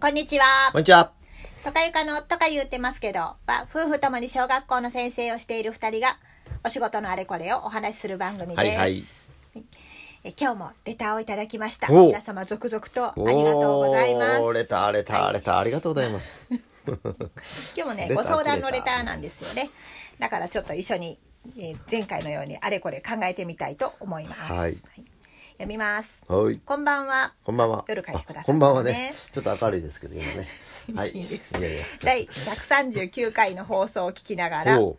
こんにちは。こんにちは。とかゆかのとか言ってますけど、は夫婦ともに小学校の先生をしている二人が、お仕事のあれこれをお話しする番組です。はいはいえ今日もレターをいただきました。お皆様続々とありがとうございます。レターレターはいレターありがとうございます。今日もねご相談のレターなんですよねだからちょっと一緒に、えー前回のようにあれこれ考えてみたいと思います、はい読みますはい。こんばんはこんばんは。夜書いてくださいあこんばんはね。ちょっと明るいですけど今ね。はい。いいですいやいや。第139回の放送を聞きながら おう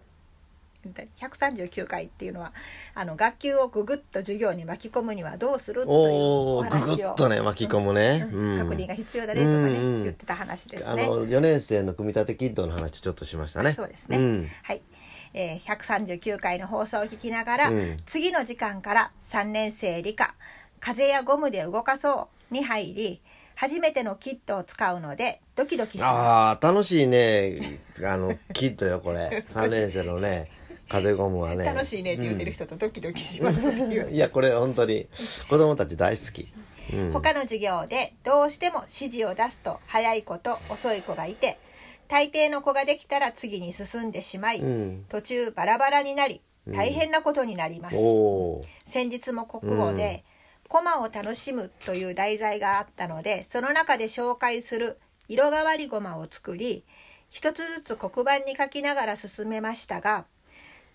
139回っていうのはあの学級をぐぐっと授業に巻き込むにはどうするというお話をっとね巻き込むね。うんうん確認が必要だねとかね、うんうん言ってた話ですねあの4年生の組み立てキットの話ちょっとしましたね。そうですね、うん。はい、えー、139回の放送を聞きながら、うん次の時間から3年生理科「風やゴムで動かそう」に入り初めてのキットを使うのでドキドキしまああ楽しいね。あのキットよこれ。3年生のね風ゴムはす、ね。楽しいねって言ってる人とドキドキしますうんいやこれ本当に子供たち大好き。うん。他の授業でどうしても指示を出すと早い子と遅い子がいて大抵の子ができたら次に進んでしまい、うん。途中バラバラになり大変なことになります、先日も国語で「コマを楽しむ」という題材があったのでその中で紹介する色変わりゴマを作り一つずつ黒板に書きながら進めましたが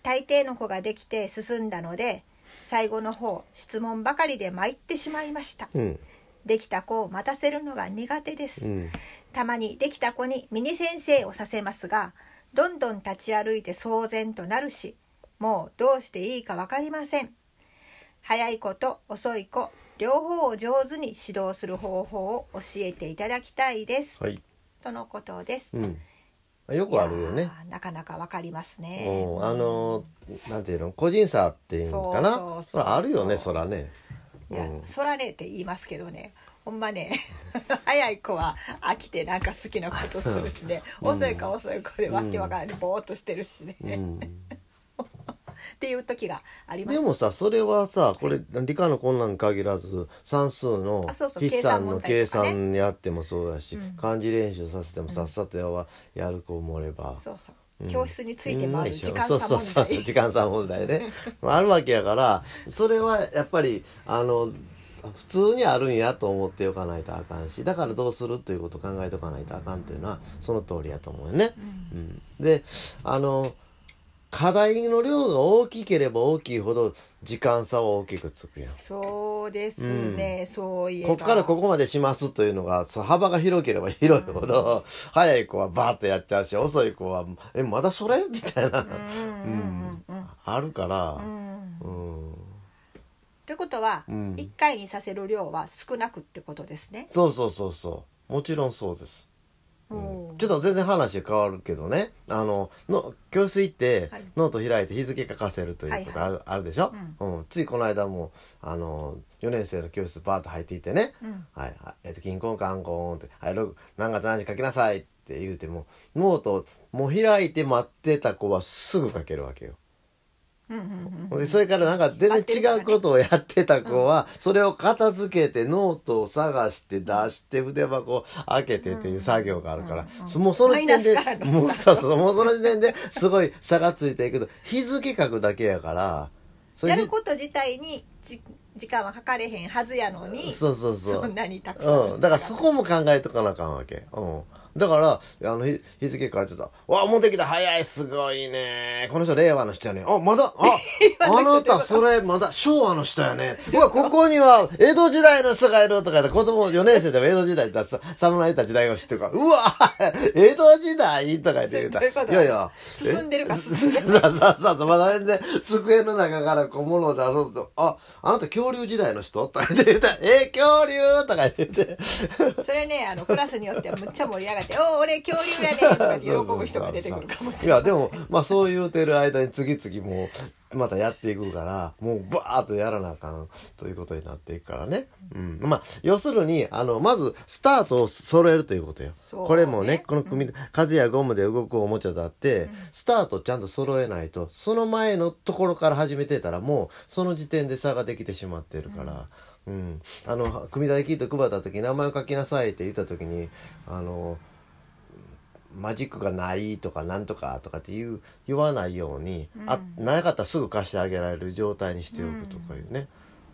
大抵の子ができて進んだので最後の方質問ばかりで参ってしまいました。ー。うん。できた子を待たせるのが苦手です、うん。たまにできた子にミニ先生をさせますがどんどん立ち歩いて騒然となるしもうどうしていいか分かりません。早い子と遅い子両方を上手に指導する方法を教えていただきたいです、はい。とのことです、うん。よくあるよね。なかなか分かりますね。うん。あのーなんていうの個人差っていうのかな。そうそうそうそらあるよねそらね。いやうん。そらねって言いますけどねほんまね 早い子は飽きてなんか好きなことするしね、遅い子は遅い子でわけわからんでぼーっとしてるしね、うん。っていう時があります。でもさそれはさこれ理科のこんなんに限らず算数のあそうそう筆算の計計算問題とかね。算やってもそうだしうん。漢字練習させてもさっさとやわやる子もおれば。そうそう、うん。教室について回る時間差そうそう問題時間差問題ね。あるわけやからそれはやっぱりあの普通にあるんやと思っておかないとあかんしだからどうするということを考えておかないとあかんっていうのはその通りやと思うよね。うん、であの課題の量が大きければ大きいほど時間差は大きくつくやん。そうですね、そういえば。こっからここまでしますというのが幅が広ければ広いほど、早い子はバーッとやっちゃうし遅い子は「えまだそれ?」みたいな、うんうんうん。うん。あるから。う、ん。うんということは、うん。一回にさせる量は少なくってことですね、そうそうそうそう。もちろんそうです、うん。ちょっと全然話変わるけどね。あのの教室行って、はい。ノート開いて日付書かせるということある,、あるでしょ、うん。ついこの間もあの4年生の教室バーッと入っていってね、うん。はい。はい、えっ、と、金婚観婚って、はい、六何月何日書きなさいって言うても、ノート、もう開いて待ってた子はすぐ書けるわけよ。で、それからなんか全然違うことをやってた子は、それを片付けてノートを探して出して筆箱を開けてっていう作業があるから、そもうその時点でもうそうそう、もうその時点ですごい差がついていくと、日付書くだけやから、そやること自体にじ時間はかかれへんはずやのにそうそうそう。そんなにたくさん、うん、だからそこも考えとかなあかんわけ。うん。だから、あの、日日付書いてた。わ、もうできた、早い、すごいね。この人、令和の人やね。あ、まだ、あ、あなた、それ、まだ、昭和の人やね。うわ、ここには、江戸時代の人がいるとか言って、子供4年生でも江戸時代ってさ、侍いた時代を知ってるか。ら、うわ、江戸時代とか言って言うた。いやいや。進んでるか。え？進んでるそうそうそうそう、まだ全然、机の中からこう物を出そうと、あ、あなた恐竜時代の人？とか言って言った。ら、え、恐竜？とか言って。それねあのクラスによってはむっちゃ盛り上がって「おお俺恐竜やね」とかって喜ぶ人が出てくるかもしれないいやでもまあそう言うてる間に次々もうまたやっていくからもうバーッとやらなあかんということになっていくからね、うん、まあ要するにあのまずスタートを揃えるということよ、ね。これもねこの組み風やゴムで動くおもちゃだって、スタートちゃんと揃えないとその前のところから始めてたらもうその時点で差ができてしまってるから、うん、あの組み立てキット配った時名前を書きなさいって言った時にあのマジックがないとかなんとかとかって言う言わないように、あなかったらすぐ貸してあげられる状態にしておくとかいうね、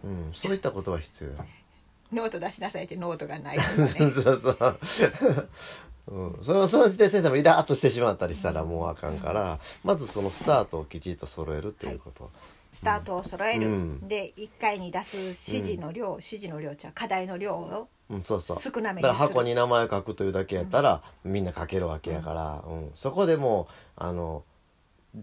うん。そういったことは必要や。ノート出しなさいってノートがないね。そうそう。う。ん、そそうして先生もイラッとしてしまったりしたらもうあかんから、まずそのスタートをきちっと揃えるっていうこと、スタートを揃える、うん。で1回に出す指示の量、指示の量じゃ課題の量をうん、そうそう。少なめにする。だから箱に名前を書くというだけやったら、みんな書けるわけやから、うん。そこでもうあの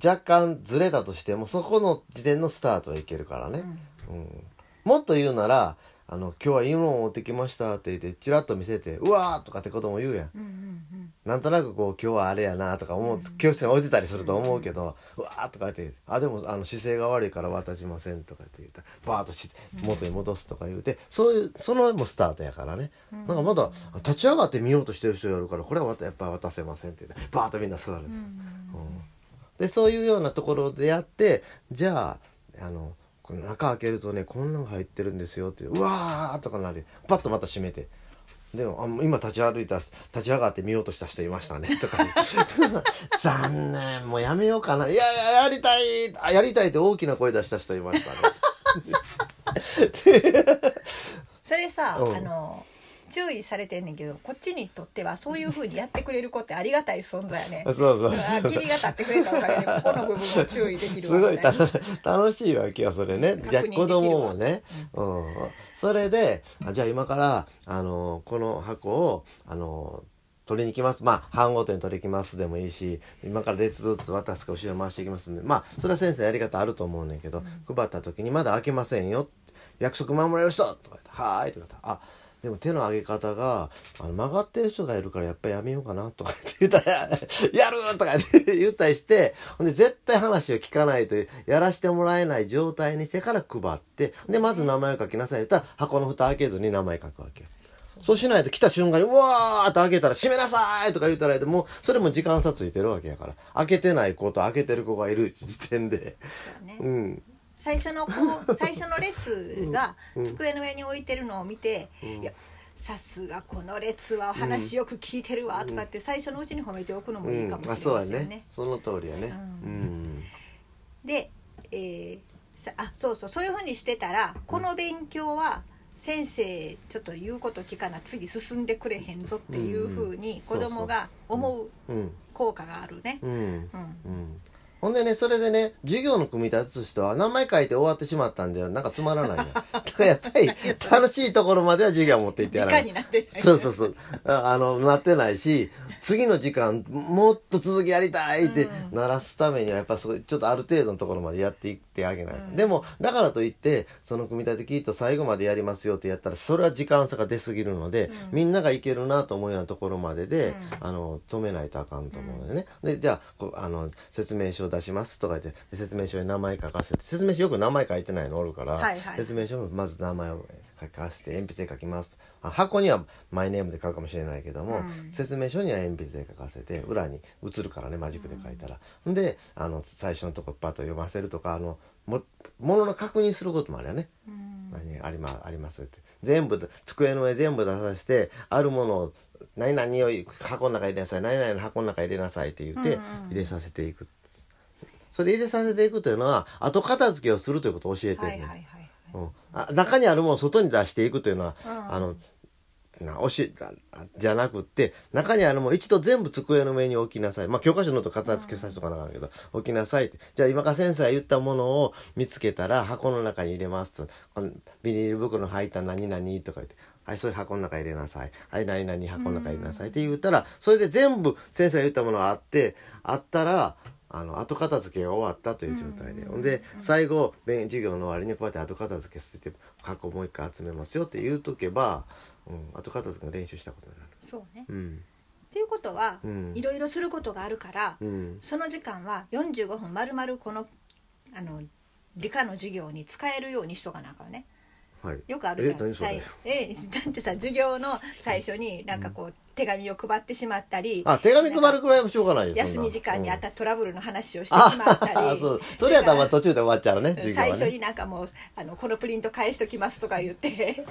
若干ずれたとしてもそこの時点のスタートはいけるからね、うん。もっと言うならあの「今日はいいものを持ってきました」って言ってチラッと見せて「うわ!」とかってことも言うやん。うんうんなんとなくこう今日はあれやなとか思う、教室に置いてたりすると思うけど、うわーとか言って「あでもあの姿勢が悪いから渡しません」とかって言ったらバーッとし元に戻すとか言うてそういうそのもスタートやからね、なんかまだ立ち上がって見ようとしてる人やるからこれはやっぱり渡せませんって言ってバーッとみんな座るんですよ。うんでそういうようなところでやってじゃああのこれ中開けるとねこんなの入ってるんですよってうわーとかなるパッとまた閉めて。でもあ今立ち歩いた立ち上がって見ようとした人いましたね。とか 残念。もうやめようかな。いやいややりたい。あやりたいって大きな声出した人いましたね。それさ、うん。あの注意されてんねんけどこっちにとってはそういうふうにやってくれる子ってありがたい存在やね。そうそうそうあ君が立ってくれたおかげでここの部分を注意できるすごい楽楽しいわけよそれね。逆子供もね、うん。それであじゃあ今からあのこの箱をあの取りに行きます。まあ半号店取りに行きますでもいいし今から列ずつ渡すか後ろ回していきますんで。まあそれは先生やり方あると思うねんけど、配った時にまだ開けませんよ。約束守れる人とか言って「はーい」とか言ってあでも手の上げ方があの曲がってる人がいるからやっぱりやめようかなとか言って言ったら「やる!」とか言って言ったりしてほんで絶対話を聞かないとやらしてもらえない状態にしてから配ってでまず名前を書きなさい言ったら箱の蓋開けずに名前書くわけよ。そうしないと来た瞬間に、うわーって開けたら、閉めなさいとか言ったら、もう、それも時間差ついてるわけやから。開けてない子と開けてる子がいる時点で。そうねうん。最初のこう 最初の列が机の上に置いてるのを見て、いやさすがこの列は話よく聞いてるわとかって最初のうちに褒めておくのもいいかもしれませんね。ね。その通りやね。ううん。で、えーさあそうそうそういうふうにしてたらこの勉強は先生ちょっと言うこと聞かな次進んでくれへんぞっていうふうにうん子供が思ううん。効果があるね。うん。うんうん。ほんでね、それでね、授業の組み立てとしては、名前書いて終わってしまったんで、なんかつまらないね。だからやっぱり、楽しいところまでは授業を持っていってやらない理科に。なってないそうそうそう。ああの、なってないし、次の時間、もっと続きやりたいって鳴らすためには、やっぱそうちょっとある程度のところまでやっていってあげないと。でも、だからといって、その組み立てキット最後までやりますよってやったら、それは時間差が出すぎるので、みんながいけるなと思うようなところまでで、あの、止めないとあかんと思うのでね。で、じゃあ、あの、説明書を出しますとか言って、で説明書に名前書かせて、説明書よく名前書いてないのおるから、はいはい。説明書もまず名前を書かせて鉛筆で書きますと。あ箱にはマイネームで書くかもしれないけども、説明書には鉛筆で書かせて裏に写るからねマジックで書いたら、ん、であの最初のとこパッと読ませるとかあのもものの確認することもあるよね、何ありまありますって。全部で机の上全部出させてあるものを何々を箱の中に入れなさい何々の箱の中に入れなさいって言って入れさせていく、それ入れさせていくというのは後片付けをするということを教えてる、ねはいはいはいうん、あ中にあるものを外に出していくというのは、あのなおしあじゃなくって中にあるものを一度全部机の上に置きなさい。まあ教科書のと片付けさせとかなあかんけど、置きなさいって。じゃあ今から先生が言ったものを見つけたら箱の中に入れますと。このビニール袋に入った何々とか言って。はい、それ箱の中に入れなさい。はい、何々箱の中に入れなさいって言ったら、それで全部先生が言ったものがあって、あったら、あの後片付けが終わったという状態で、ほんで最後勉授業の終わりにこうやって後片付けしてて過去もう一回集めますよって言うとけば、うん、後片付けの練習したことになる。そうね。うんっていうことは、うんいろいろすることがあるから、うんその時間は45分まるまるこのあの理科の授業に使えるようにしとかなあかんね。はい、よくあるじゃん。えだってさ授業の最初になんかこう、手紙を配ってしまったりあ手紙配るくらいもしょうがないです休み時間にあっうん。たトラブルの話をしてしまったり、あそうそれやったらまあ途中で終わっちゃうね最初になんかもうあのこのプリント返しときますとか言って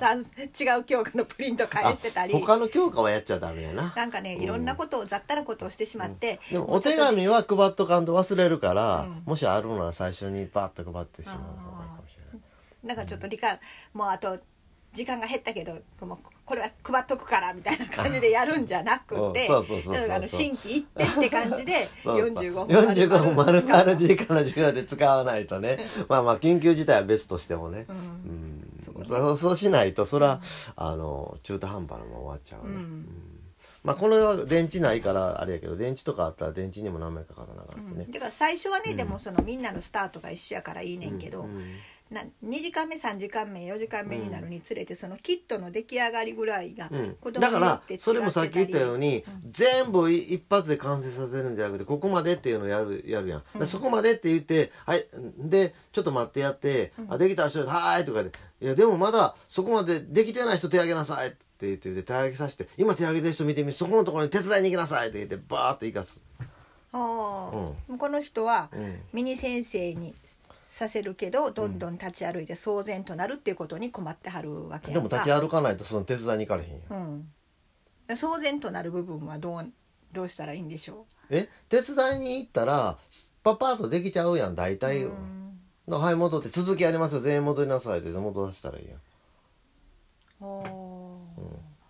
違う教科のプリント返してたり。あ他の教科はやっちゃダメやな。なんかねいろんなことを雑多なことをしてしまって、でもお手紙は配っとかんと忘れるから、うん。もしあるのは最初にバッと配ってしまう方がいいかもしれない。なんかちょっと理解もうあと時間が減ったけどもうこれは配っとくからみたいな感じでやるんじゃなくて新規一点って感じで そうそう。45分45分丸々時間の授業で使わないとね。まあまあ緊急事態は別としてもね、ううん。んそうそうしないとそれは、あの中途半端なまま終わっちゃうね、うん。うん。まあこの世は電池ないからあれやけど電池とかあったら電池にも何枚かかさなあかってね、だから最初はね、でもそのみんなのスタートが一緒やからいいねんけど、うんな2時間目3時間目4時間目になるにつれて、そのキットの出来上がりぐらいがうん。子供だからによって違ってたり。それもさっき言ったように、全部一発で完成させるんじゃなくてここまでっていうのをやるやるやん、でそこまでって言って「はいでちょっと待ってやって、あできた人はーい」とかで「いやでもまだそこまでできてない人手挙げなさい」って言って手挙げさせて「今手挙げてる人見てみそこのところに手伝いに行きなさい」って言ってバーって行かす、あー。この人はうん。ミニ先生にさせるけどどんどん立ち歩いて騒然となるっていうことに困ってはるわけやんか。でも立ち歩かないとその手伝いに行かれへんやん。うん、騒然となる部分はどうどうしたらいいんでしょえ？手伝いに行ったらパパーとできちゃうやん大体、う、ん。らはい戻って続きやりますよ。全員戻りなさいって戻したらいいやん。お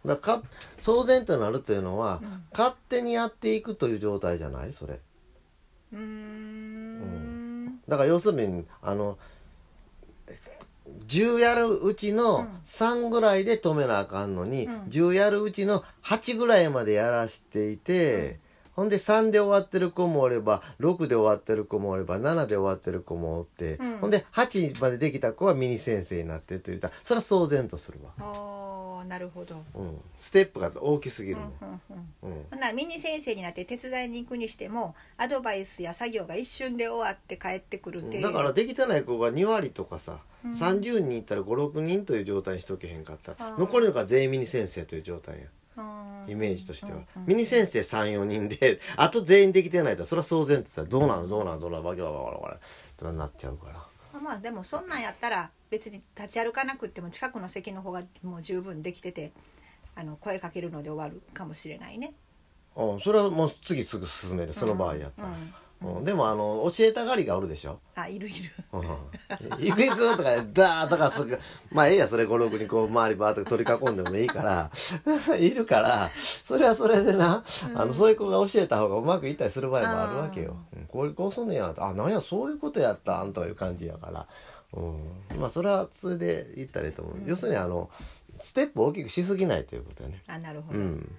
ー。だからか騒然となるっていうのは、うん。勝手にやっていくという状態じゃない？それ。うーんだから要するにあの10やるうちうのん。3ぐらいで止めなあかんのに、うん。10やるうちの8ぐらいまでやらしていて、ほんで3で終わってる子もおれば6で終わってる子もおれば7で終わってる子もおって、うん。ほんで8までできた子はミニ先生になってると言ったらそれは騒然とするわ、なるほど、うん、ステップが大きすぎうんるもん、うんうんうん。ほんならミニ先生になって手伝いに行くにしてもアドバイスや作業が一瞬で終わって帰ってくるっていう。だからできてない子が2割とかさ、うん。30人いったら56人という状態にしとけへんかったら残りのが全員ミニ先生という状態や。うんイメージとしては、うんうんミニ先生34人で あと全員できてないと。それは騒然とさどうなのどうなのどうなのわけわかわからわからとなっちゃうから。まあでもそんなんやったら別に立ち歩かなくっても近くの席の方がもう十分できててあの声かけるので終わるかもしれないね。うんそれはもう次すぐ進めるその場合やったら、うんうん。でもあの教えたがりがおるでしょ。あいるいる。うん。行く行くとかでダーとかすぐ。まあええやそれ56人こう周りバーッと取り囲んでもいいから。いるからそれはそれでな、あのそういう子が教えた方がうまくいったりする場合もあるわけよ。うん。こうこうすんねやあなんやそういうことやったんという感じやから、うん、まあそれはそれで言ったらいいと思う、要するにあのステップ大きくしすぎないということやね。あなるほど。うん。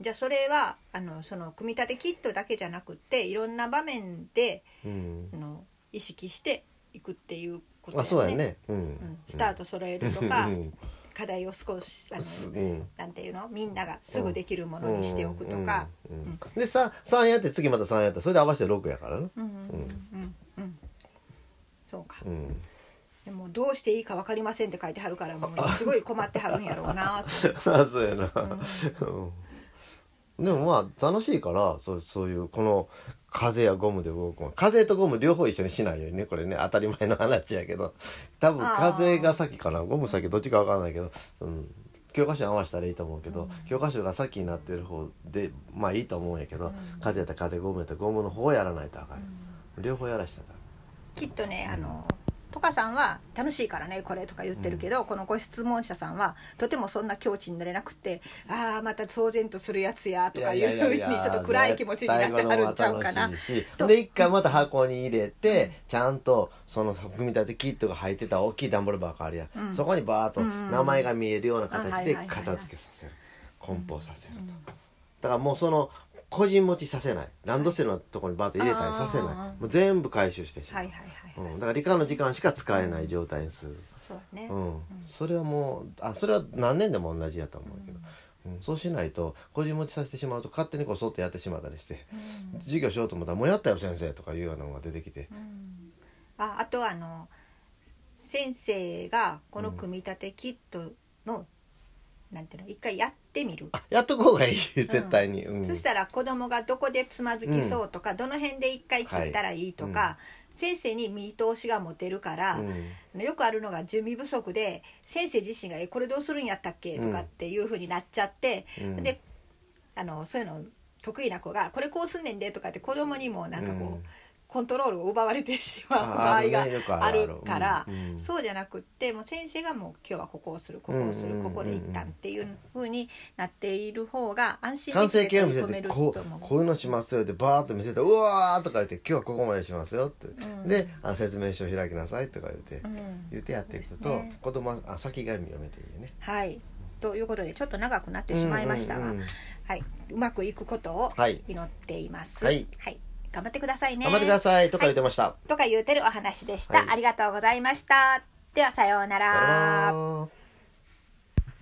じゃあそれはあのその組み立てキットだけじゃなくっていろんな場面でうん。あの意識していくっていうことあそうやね。うん。うん、スタート揃えるとか、うん。課題を少しあの、なんていうのみんながすぐできるものにしておくとか。うん。うん。うん。で 3, 3やって次また3やったらそれで合わせて6やからね。うんうんうん。うん。そうか、うんでもどうしていいか分かりませんって書いてはるからもうすごい困ってはるんやろうなと。あそうやな、うん。でもまあ楽しいからそうそういうこの風やゴムで動くの。風とゴム両方一緒にしないよねこれね当たり前の話やけど。多分風が先かな。ゴム先どっちか分からないけど、うん、教科書に合わせたらいいと思うけど、教科書が先になってる方でまあいいと思うんやけど、風やったら風ゴムやったらゴムの方をやらないとあかん、両方やらしたらきっとねあのトカさんは楽しいからねこれとか言ってるけど、このご質問者さんはとてもそんな境地になれなくてああまた騒然とするやつやとかいうふうにちょっと暗い気持ちになってはるんちゃうかな。で一回また箱に入れて、ちゃんとその組み立てキットが入ってた大きい段ボール箱あるやん、うん。そこにバーッとうん名前が見えるような形で片付けさせる。梱包させると、だからもうその個人持ちさせない。ランドセルのところにバーッと入れたりさせない。もう全部回収してしまう、はいはいはい、うん、だから理科の時間しか使えない状態にする、そうだね、うん。それはもうあそれは何年でも同じやと思うけど、うん。そうしないと個人持ちさせてしまうと勝手にこうそっとやってしまったりして、授業しようと思ったら「もうやったよ先生」とかいうようなのが出てきて、ああとはあの先生がこの組み立てキットの、なんていうの？一回やっってみる。あやっとく方がいい。絶対に、うん。そしたら子供がどこでつまずきそうとか、どの辺で一回切ったらいいとか、は先生に見通しが持てるから、うん。よくあるのが準備不足で先生自身が「えこれどうするんやったっけ?」とかっていうふうになっちゃって、うん。であのそういうの得意な子が「これこうすんねんで」とかって子供にもなんかこう、うんコントロールを奪われてしまうあ場合があるからそうじゃなくってもう先生がもう今日はここをするここをするここで一旦っていうふうになっている方が安心できて形を見せ取り組めるとてこ思ううこういうのしますよってバーッと見せてうわーとか言って今日はここまでしますよって、ん。であ説明書開きなさいとか言って、うん言ってやっていくと、ね子供はあ先が読めていいね。はい。ということでちょっと長くなってしまいましたが、はい、うまくいくことをはい。祈っています。はい頑張ってくださいね。頑張ってくださいとか言ってました、とか言うてるお話でした。はいありがとうございました。ではさようなら